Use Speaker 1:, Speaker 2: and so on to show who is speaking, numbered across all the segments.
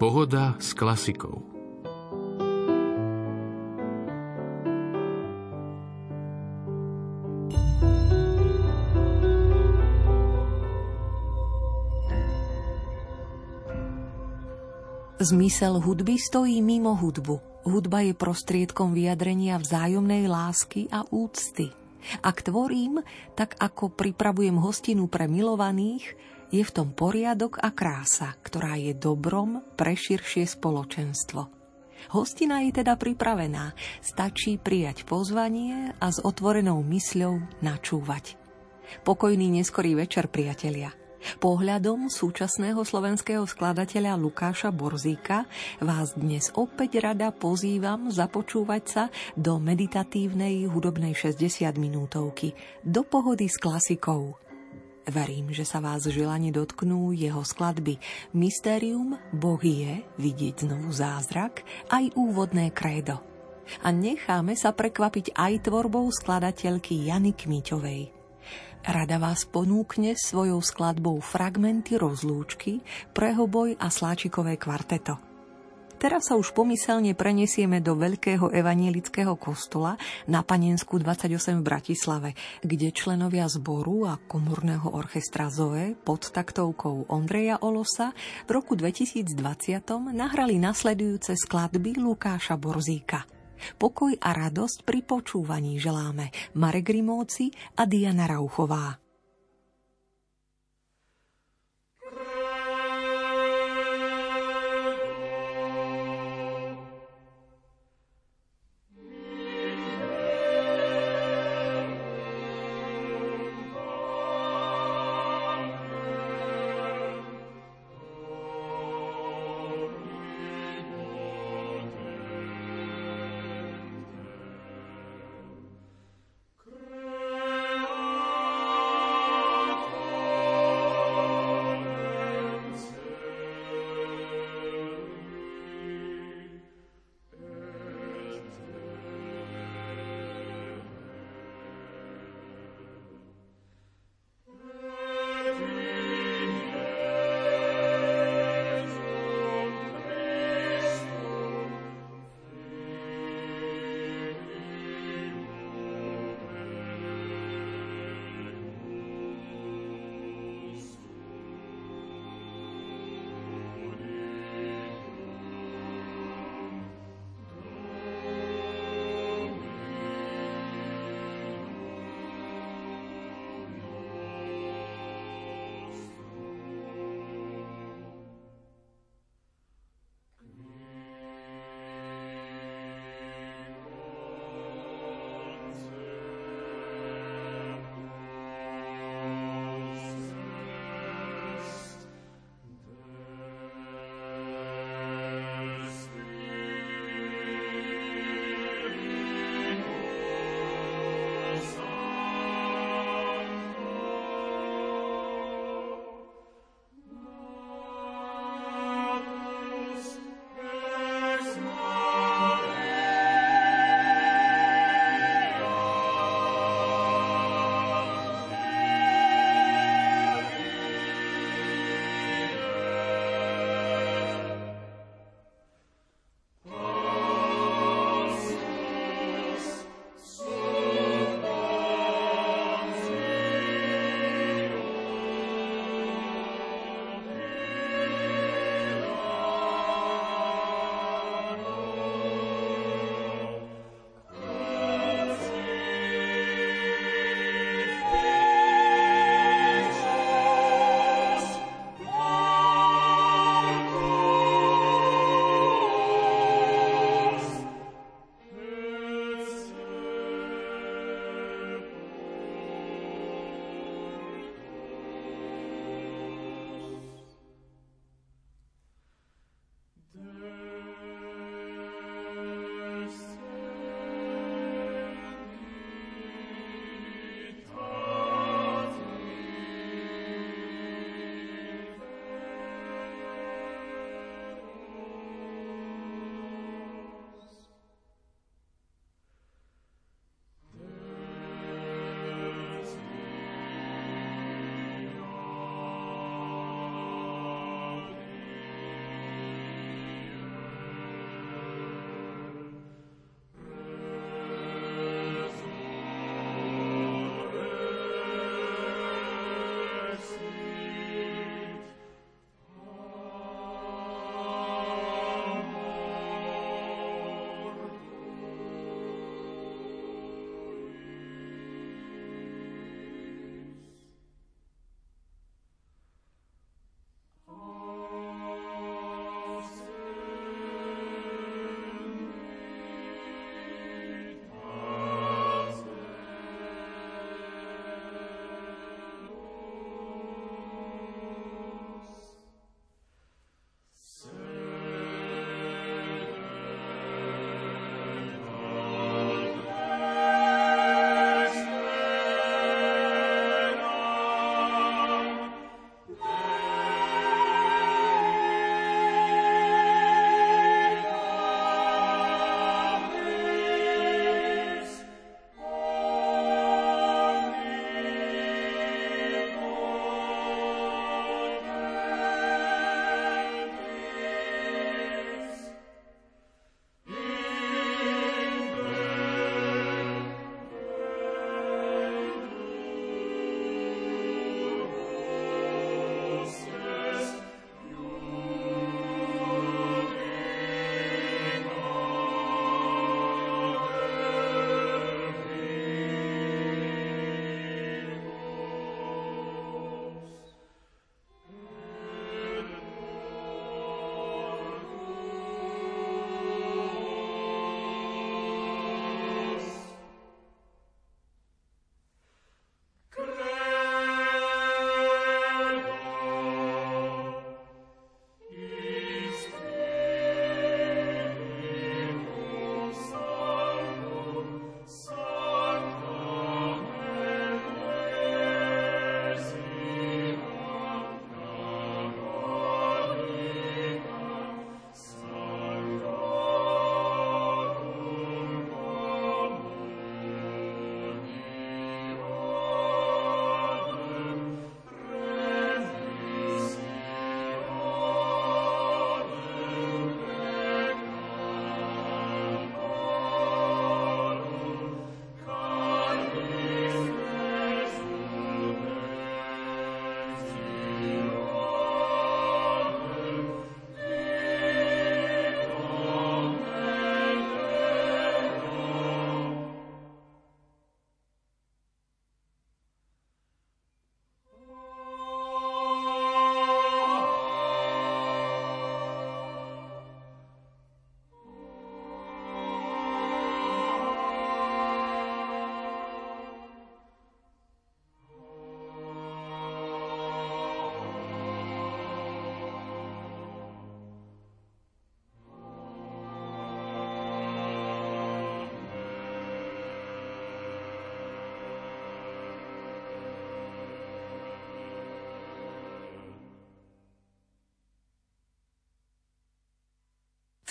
Speaker 1: Pohoda s klasikou.
Speaker 2: Zmysel hudby stojí mimo hudbu. Hudba je prostriedkom vyjadrenia vzájomnej lásky a úcty. Ak tvorím, tak ako pripravujem hostinu pre milovaných, je v tom poriadok a krása, ktorá je dobrom pre širšie spoločenstvo. Hostina je teda pripravená, stačí prijať pozvanie a s otvorenou mysľou načúvať. Pokojný neskorý večer, priatelia. Pohľadom súčasného slovenského skladateľa Lukáša Borzíka vás dnes opäť rada pozývam započúvať sa do meditatívnej hudobnej 60 minútovky, do pohody s klasikou. Verím, že sa vás želanie dotknú jeho skladby Mysterium, Boh je, vidieť znovu zázrak, aj úvodné krédo. A necháme sa prekvapiť aj tvorbou skladateľky Jany Kmíťovej – Rada vás ponúkne svojou skladbou fragmenty rozlúčky, prehoboj a sláčikové kvarteto. Teraz sa už pomyselne prenesieme do veľkého evanielického kostola na Panensku 28 v Bratislave, kde členovia zboru a komorného orchestra Zoe pod taktovkou Ondreja Olosa v roku 2020 nahrali nasledujúce skladby Lukáša Borzíka – Pokoj a radosť pri počúvaní želáme Marek Rimóci a Diana Rauchová.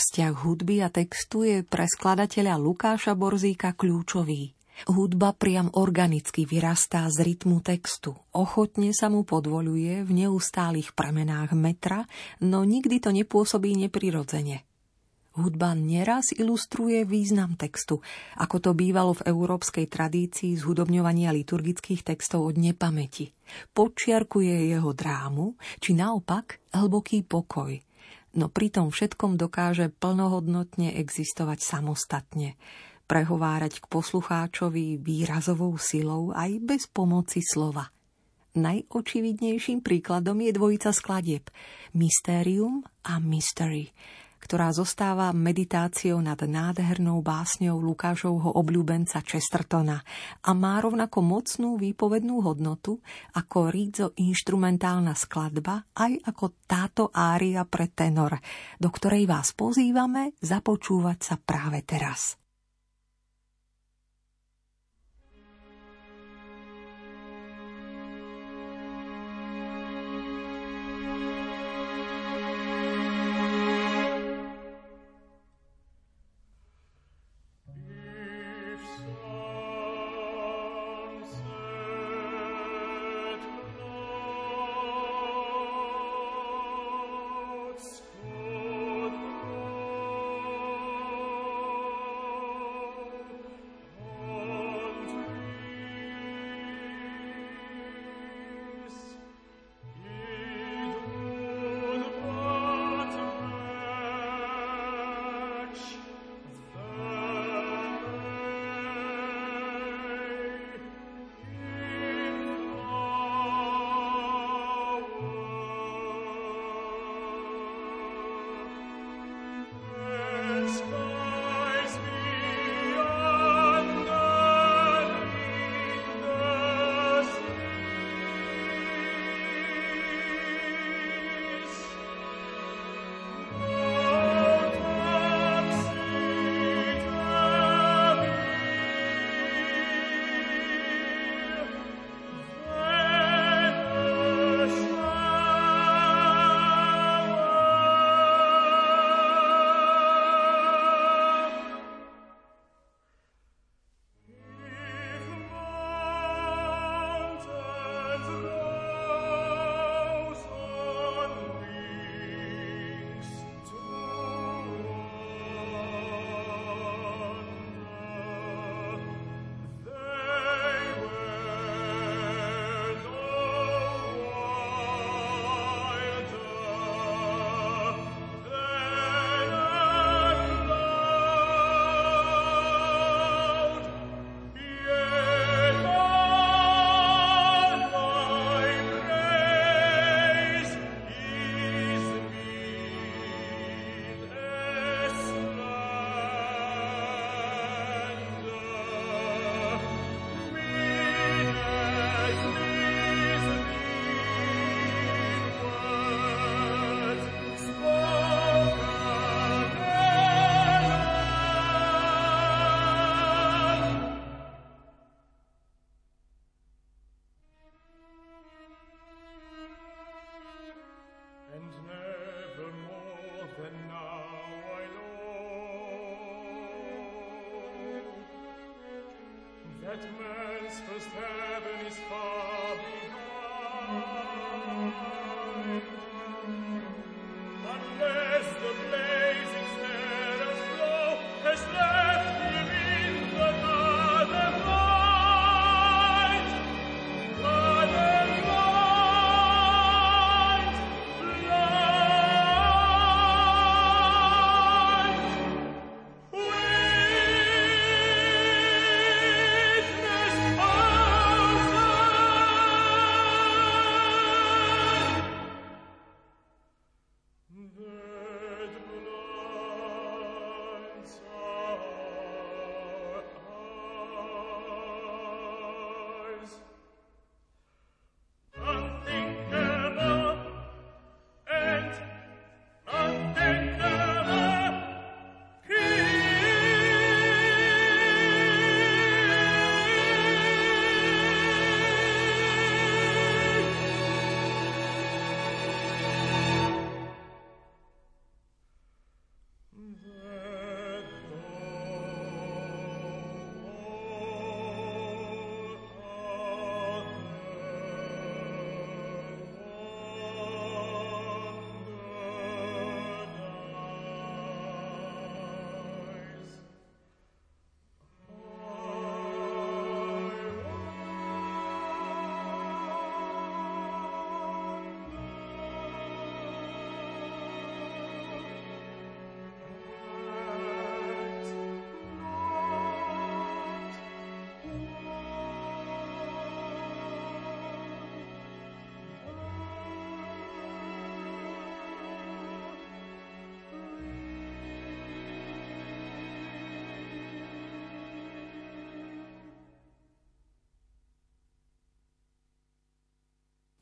Speaker 3: Vzťah hudby a textu je pre skladateľa Lukáša Borzíka kľúčový. Hudba priam organicky vyrastá z rytmu textu. Ochotne sa mu podvoluje v neustálých premenách metra, no nikdy to nepôsobí neprirodzene. Hudba neraz ilustruje význam textu, ako to bývalo v európskej tradícii zhudobňovania liturgických textov od nepamäti. Počiarkuje jeho drámu, či naopak hlboký pokoj – no pri tom všetkom dokáže plnohodnotne existovať samostatne, prehovárať k poslucháčovi výrazovou silou aj bez pomoci slova. Najočividnejším príkladom je dvojica skladieb. Mysterium a Mystery, ktorá zostáva meditáciou nad nádhernou básňou Lukášovho obľúbenca Chestertona a má rovnako mocnú výpovednú hodnotu ako rídzo inštrumentálna skladba aj ako táto ária pre tenor, do ktorej vás pozývame započúvať sa práve teraz.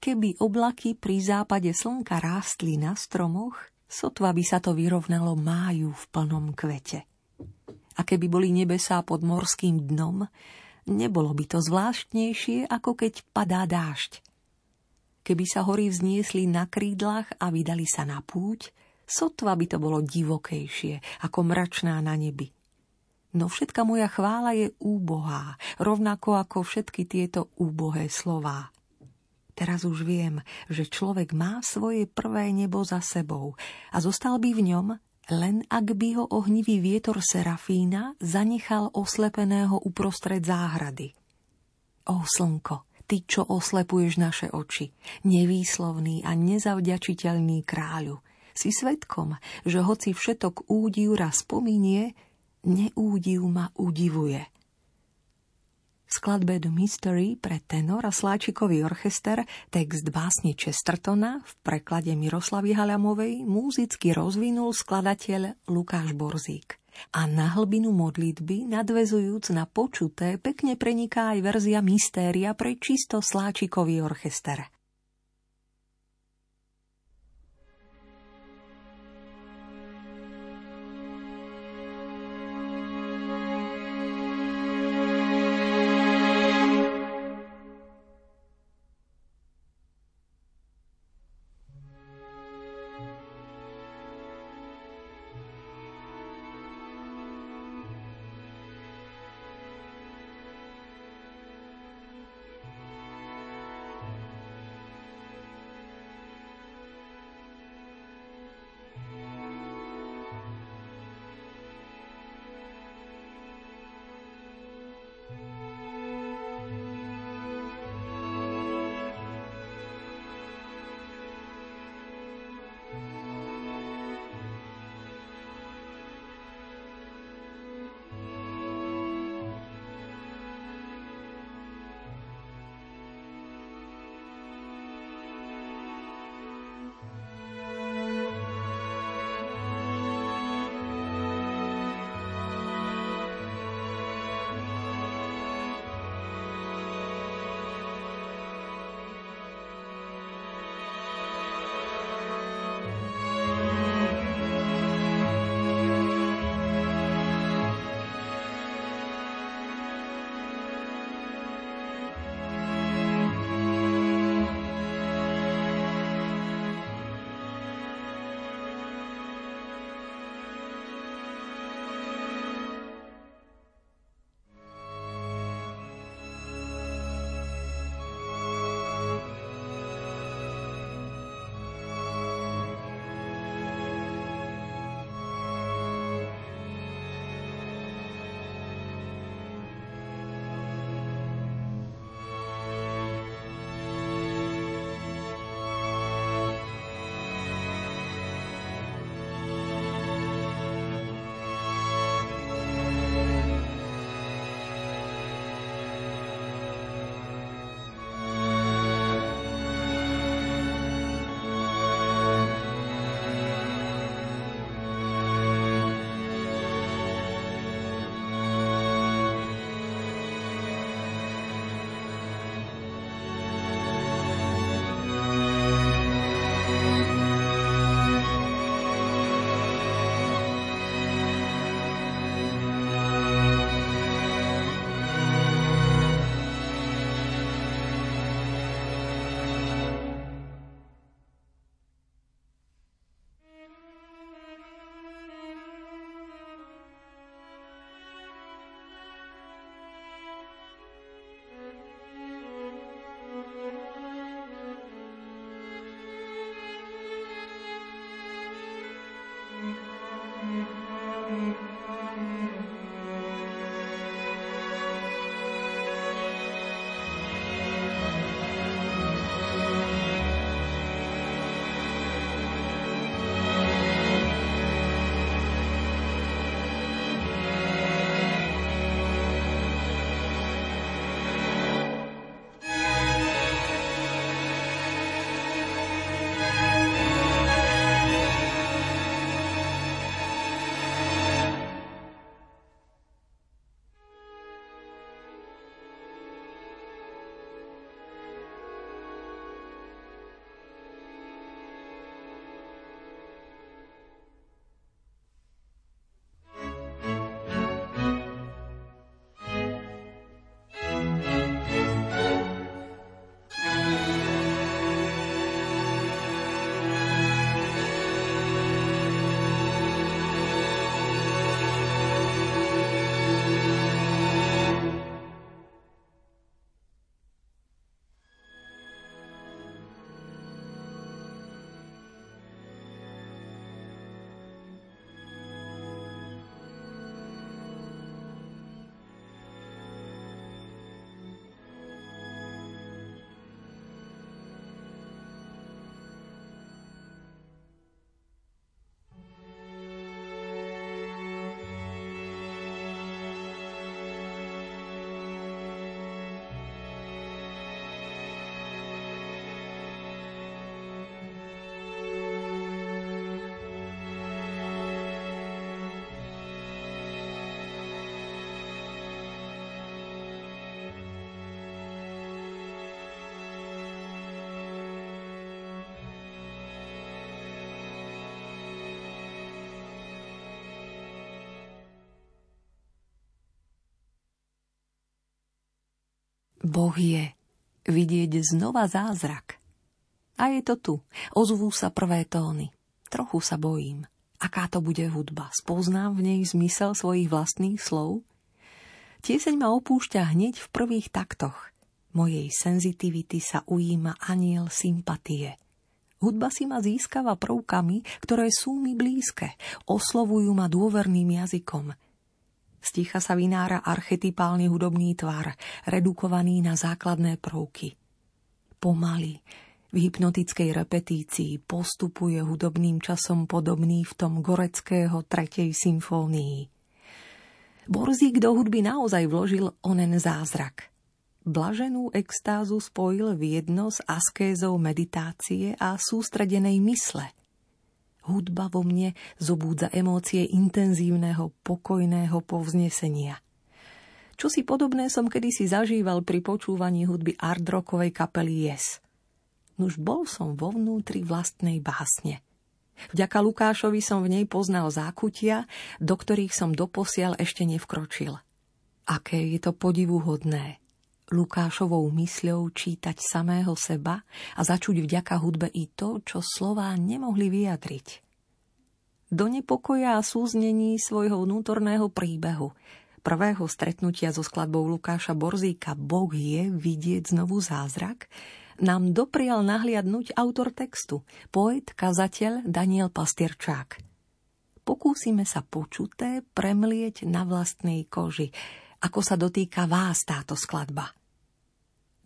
Speaker 2: Keby oblaky pri západe slnka rástli na stromoch, sotva by sa to vyrovnalo máju v plnom kvete. A keby boli nebesá pod morským dnom, nebolo by to zvláštnejšie, ako keď padá dážď. Keby sa hory vzniesli na krídlach a vydali sa na púť, sotva by to bolo divokejšie, ako mračná na nebi. No všetka moja chvála je úbohá, rovnako ako všetky tieto úbohé slová. Teraz už viem, že človek má svoje prvé nebo za sebou a zostal by v ňom, len ak by ho ohnivý vietor Serafína zanechal oslepeného uprostred záhrady. O slnko, ty, čo oslepuješ naše oči, nevýslovný a nezavďačiteľný kráľu, si svetkom, že hoci všetok údiv raz pominie, neúdiv ma udivuje. V skladbe The Mystery pre tenor a sláčikový orchester text básne Chestertona v preklade Miroslavy Halamovej múzicky rozvinul skladateľ Lukáš Borzík. A na hlbinu modlitby, nadvezujúc na počuté, pekne preniká aj verzia Mystéria pre čisto sláčikový orchester. Boh je. Vidieť znova zázrak. A je to tu. Ozvú sa prvé tóny. Trochu sa bojím. Aká to bude hudba? Spoznám v nej zmysel svojich vlastných slov? Tieseň ma opúšťa hneď v prvých taktoch. Mojej senzitivity sa ujíma aniel sympatie – Hudba si ma získava prvkami, ktoré sú mi blízke, oslovujú ma dôverným jazykom. Sticha sa vynára archetypálny hudobný tvar, redukovaný na základné prvky. Pomaly, v hypnotickej repetícii postupuje hudobným časom podobný v tom goreckého tretej symfónii. Borzík do hudby naozaj vložil onen zázrak – blaženú extázu spojil v jedno s askézou meditácie a sústredenej mysle. Hudba vo mne zobúdza emócie intenzívneho, pokojného povznesenia. Čo si podobné som kedysi zažíval pri počúvaní hudby ardrokovej kapely Yes. Nuž bol som vo vnútri vlastnej básne. Vďaka Lukášovi som v nej poznal zákutia, do ktorých som doposiaľ ešte nevkročil. Aké je to podivuhodné – Lukášovou mysľou čítať samého seba a začuť vďaka hudbe i to, čo slová nemohli vyjadriť. Do nepokoja a súznení svojho vnútorného príbehu, prvého stretnutia so skladbou Lukáša Borzíka Boh je vidieť znovu zázrak, nám doprial nahliadnúť autor textu, poet, kazateľ Daniel Pastierčák. Pokúsime sa počuté premlieť na vlastnej koži, ako sa dotýka vás táto skladba.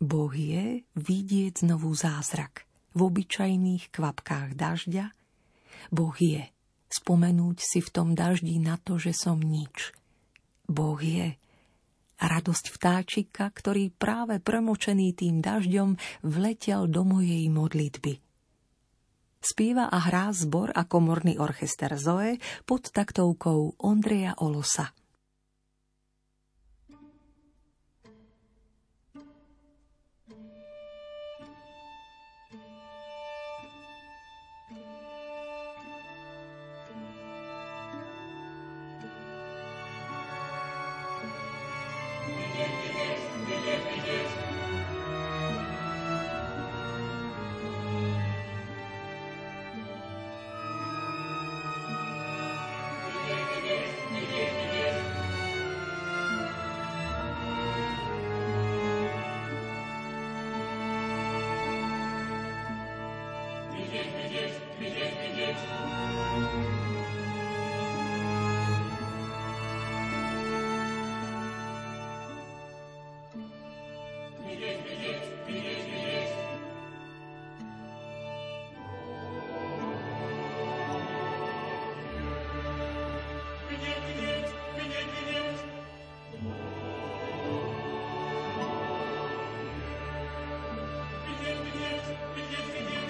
Speaker 2: Boh je vidieť znovu zázrak v obyčajných kvapkách dažďa. Boh je spomenúť si v tom daždi na to, že som nič. Boh je radosť vtáčika, ktorý práve premočený tým dažďom vletel do mojej modlitby. Spíva a hrá zbor a komorný orchester Zoe pod taktovkou Ondreja Olosa.
Speaker 4: Yes, yes, yes, yes.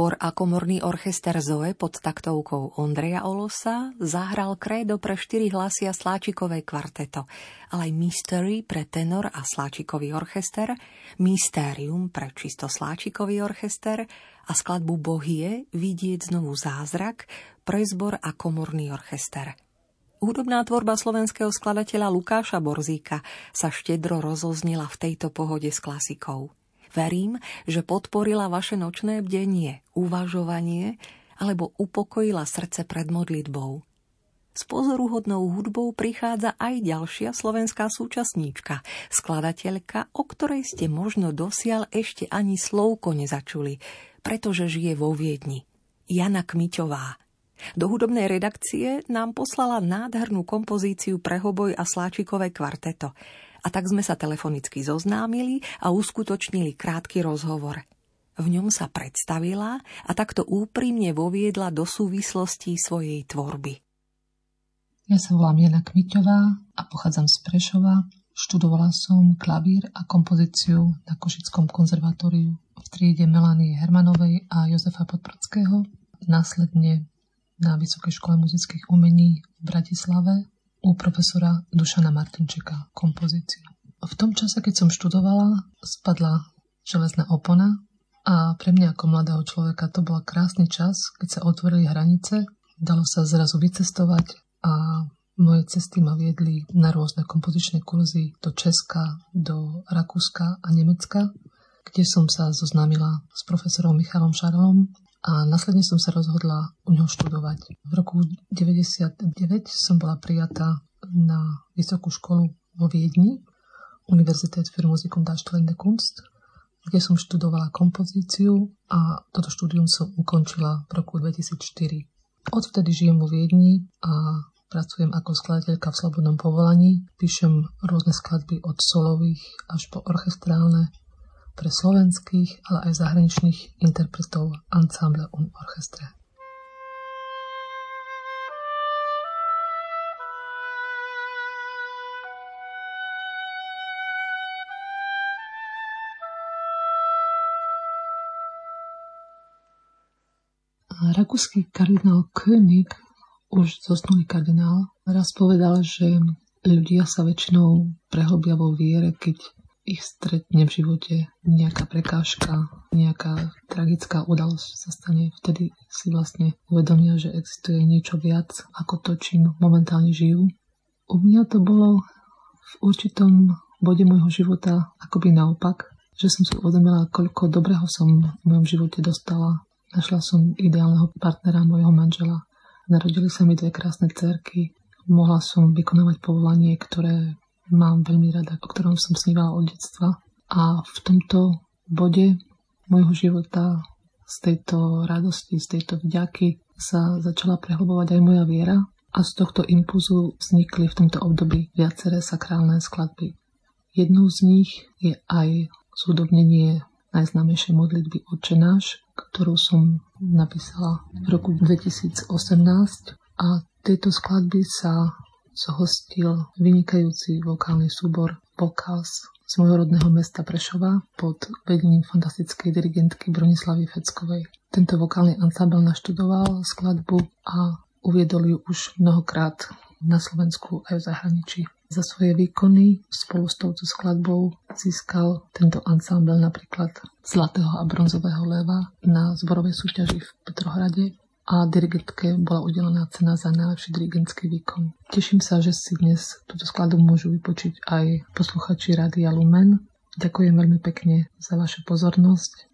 Speaker 2: Zbor a komorný orchester Zoe pod taktovkou Ondreja Olosa zahral krédo pre štyri hlasia sláčikové kvarteto, ale aj Mystery pre tenor a sláčikový orchester, Mysterium pre čisto sláčikový orchester a skladbu Bohie Vidieť znovu zázrak pre zbor a komorný orchester. Hudobná tvorba slovenského skladateľa Lukáša Borzíka sa štedro rozoznila v tejto pohode s klasikou. Verím, že podporila vaše nočné bdenie, uvažovanie alebo upokojila srdce pred modlitbou. S pozoruhodnou hudbou prichádza aj ďalšia slovenská súčasníčka, skladateľka, o ktorej ste možno dosiaľ ešte ani slovko nezačuli, pretože žije vo Viedni. Jana Kmiťová. Do hudobnej redakcie nám poslala nádhernú kompozíciu pre hoboj a sláčikové kvarteto – a tak sme sa telefonicky zoznámili a uskutočnili krátky rozhovor. V ňom sa predstavila a takto úprimne voviedla do súvislostí svojej tvorby.
Speaker 4: Ja sa volám Jana Kmiťová a pochádzam z Prešova. Študovala som klavír a kompozíciu na Košickom konzervatóriu v triede Melanie Hermanovej a Jozefa Podbrodského. Následne na Vysokej škole muzických umení v Bratislave u profesora Dušana Martinčeka kompozíciu. V tom čase, keď som študovala, spadla železná opona a pre mňa ako mladého človeka to bol krásny čas, keď sa otvorili hranice, dalo sa zrazu vycestovať a moje cesty ma viedli na rôzne kompozičné kurzy do Česka, do Rakúska a Nemecka, kde som sa zoznámila s profesorom Michalom Šarlom a následne som sa rozhodla u neho študovať. V roku 99 som bola prijatá na vysokú školu vo Viedni, Universität für Musik und Darstellende Kunst, kde som študovala kompozíciu a toto štúdium som ukončila v roku 2004. Odvtedy žijem vo Viedni a pracujem ako skladateľka v slobodnom povolaní. Píšem rôzne skladby od solových až po orchestrálne pre slovenských, ale aj zahraničných interpretov Ensemble und Orchestre. Rakúsky kardinál König, už zosnulý kardinál, raz povedal, že ľudia sa väčšinou prehlbia vo viere, keď ich stretne v živote nejaká prekážka, nejaká tragická udalosť sa stane, vtedy si vlastne uvedomia, že existuje niečo viac ako to, čím momentálne žijú. U mňa to bolo v určitom bode môjho života akoby naopak, že som si uvedomila, koľko dobrého som v mojom živote dostala. Našla som ideálneho partnera môjho manžela. Narodili sa mi dve krásne cerky. Mohla som vykonávať povolanie, ktoré mám veľmi rada, o ktorom som snívala od detstva. A v tomto bode môjho života z tejto radosti, z tejto vďaky sa začala prehlbovať aj moja viera a z tohto impulzu vznikli v tomto období viaceré sakrálne skladby. Jednou z nich je aj zúdobnenie najznámejšej modlitby Oče náš, ktorú som napísala v roku 2018 a tieto skladby sa zhostil vynikajúci vokálny súbor Vokals z môjho rodného mesta Prešova pod vedením fantastickej dirigentky Bronislavy Feckovej. Tento vokálny ansábel naštudoval skladbu a uviedol ju už mnohokrát na Slovensku aj v zahraničí. Za svoje výkony spolu s touto skladbou získal tento ansábel napríklad Zlatého a bronzového leva na zborovej súťaži v Petrohrade a dirigentke bola udelená cena za najlepší dirigentský výkon. Teším sa, že si dnes túto skladu môžu vypočiť aj posluchači Rádia Lumen. Ďakujem veľmi pekne za vašu pozornosť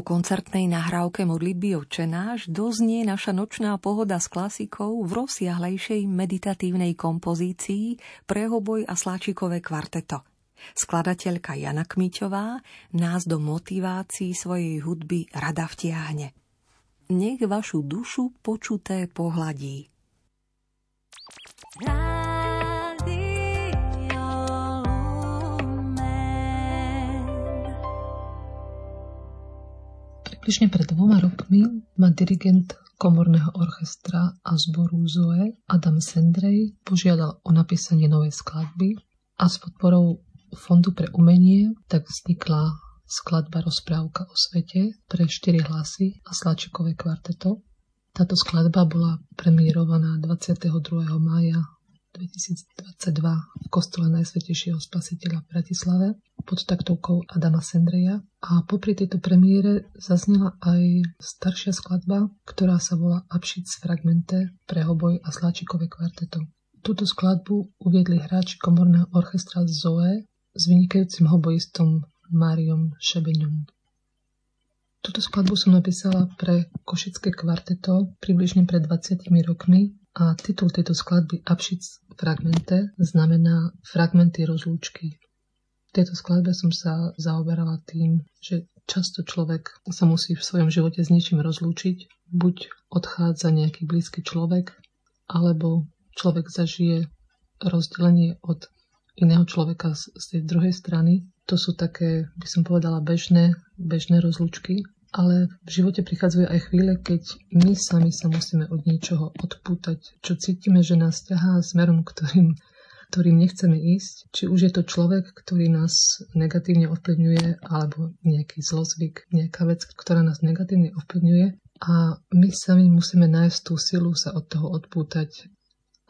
Speaker 2: Po koncertnej nahrávke modlitby Očenáš doznie naša nočná pohoda s klasikou v rozsiahlejšej meditatívnej kompozícii pre hoboj a sláčikové kvarteto. Skladateľka Jana Kmiťová nás do motivácií svojej hudby rada vtiahne. Nech vašu dušu počuté pohladí.
Speaker 4: Približne pred dvoma rokmi ma dirigent komorného orchestra a zboru Zoe Adam Sendrej požiadal o napísanie novej skladby a s podporou Fondu pre umenie tak vznikla skladba Rozprávka o svete pre štyri hlasy a Slačikové kvarteto. Táto skladba bola premiérovaná 22. mája 2022 v kostole Najsvetejšieho spasiteľa v Bratislave pod taktovkou Adama Sendreja a popri tejto premiére zaznela aj staršia skladba, ktorá sa volá Abšit fragmente pre hoboj a sláčikové kvarteto. Túto skladbu uviedli hráči komorného orchestra Zoe s vynikajúcim hobojistom Máriom Šebeňom. Túto skladbu som napísala pre Košické kvarteto približne pred 20 rokmi a titul tejto skladby Abšic fragmente znamená fragmenty rozlúčky. V tejto skladbe som sa zaoberala tým, že často človek sa musí v svojom živote s niečím rozlúčiť. Buď odchádza nejaký blízky človek, alebo človek zažije rozdelenie od iného človeka z, z tej druhej strany. To sú také, by som povedala, bežné, bežné rozlúčky, ale v živote prichádzajú aj chvíle, keď my sami sa musíme od niečoho odpútať, čo cítime, že nás ťahá smerom, ktorým, ktorým nechceme ísť. Či už je to človek, ktorý nás negatívne ovplyvňuje, alebo nejaký zlozvyk, nejaká vec, ktorá nás negatívne ovplyvňuje. A my sami musíme nájsť tú silu sa od toho odpútať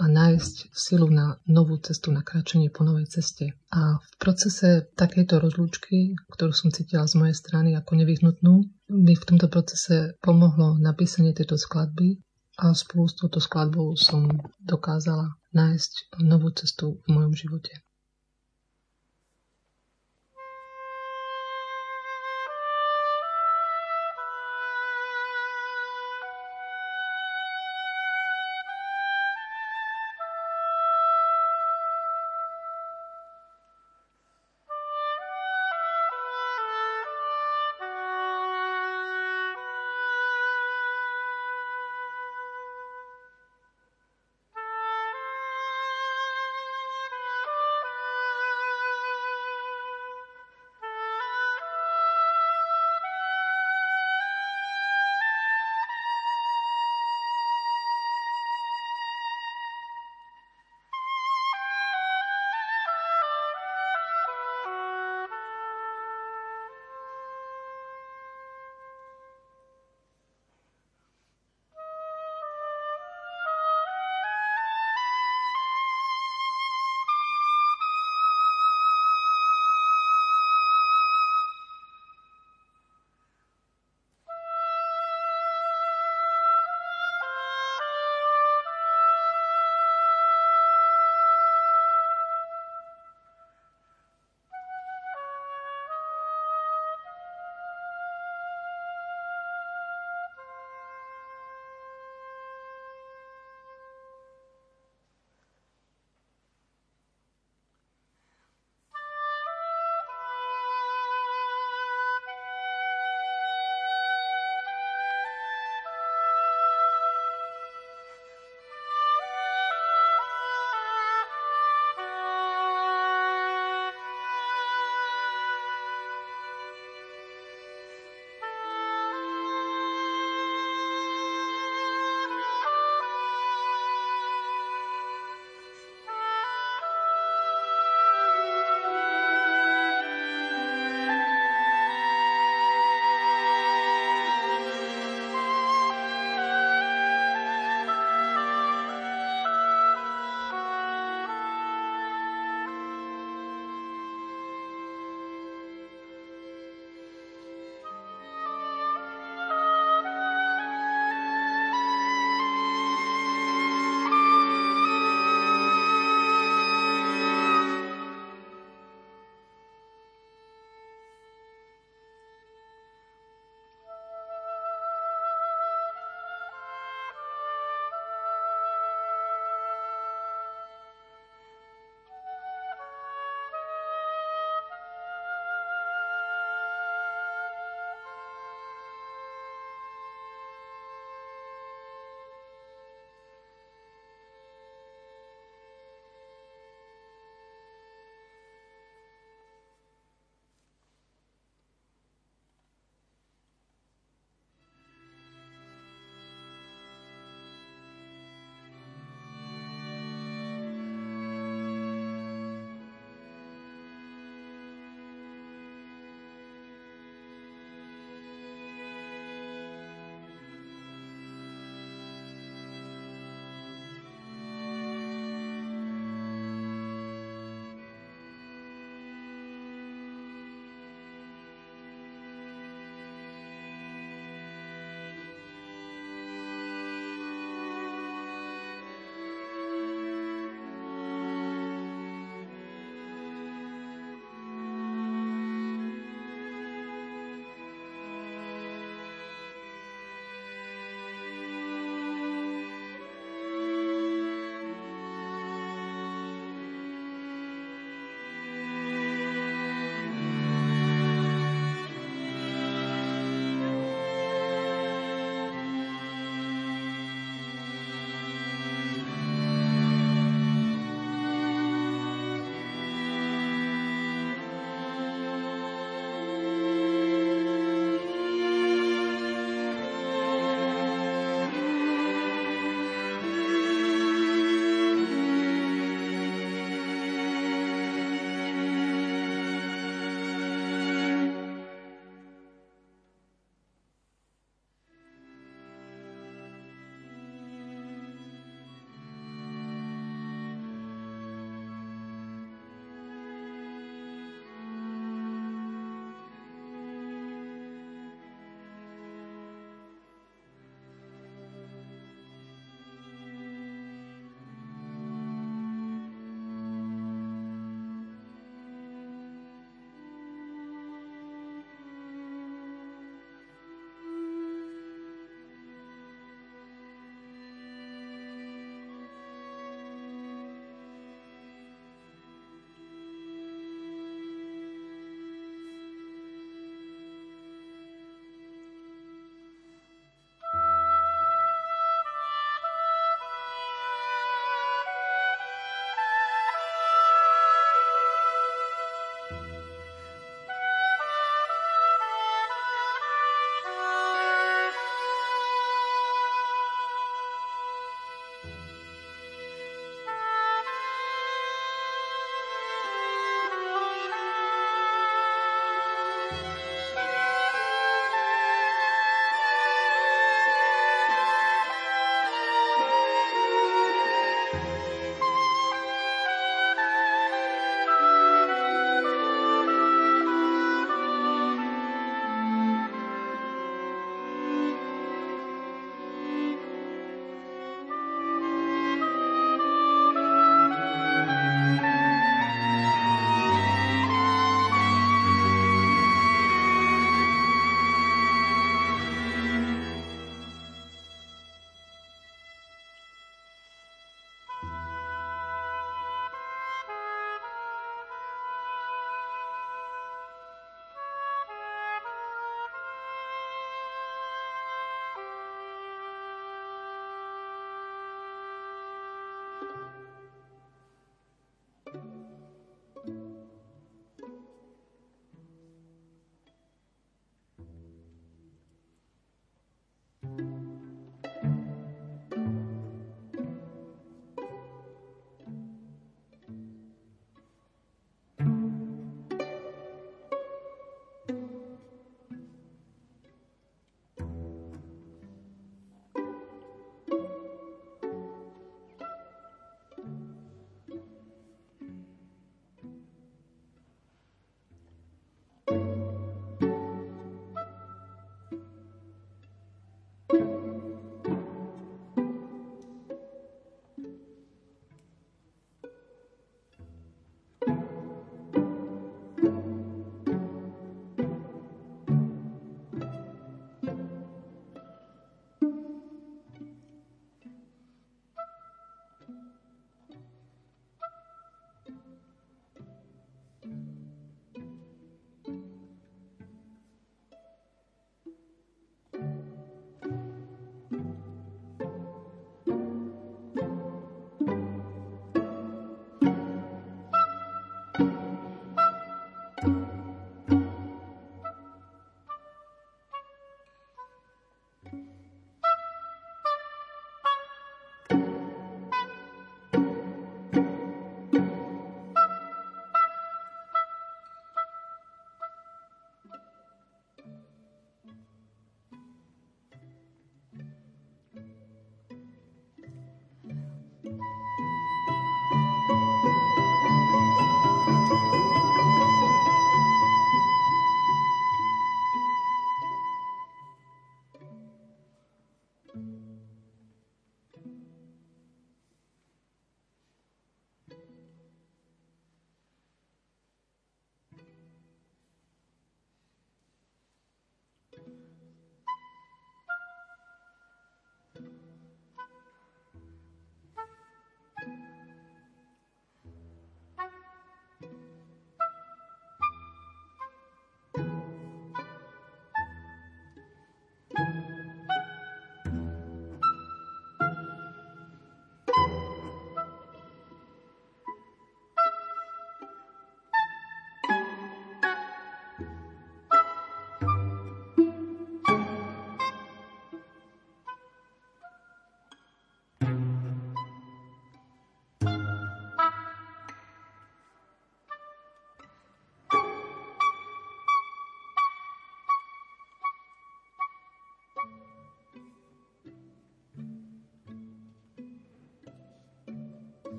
Speaker 4: a nájsť silu na novú cestu, na kráčanie po novej ceste. A v procese takejto rozlúčky, ktorú som cítila z mojej strany ako nevyhnutnú, mi v tomto procese pomohlo napísanie tejto skladby a spolu s touto skladbou som dokázala nájsť novú cestu v mojom živote.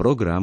Speaker 1: программ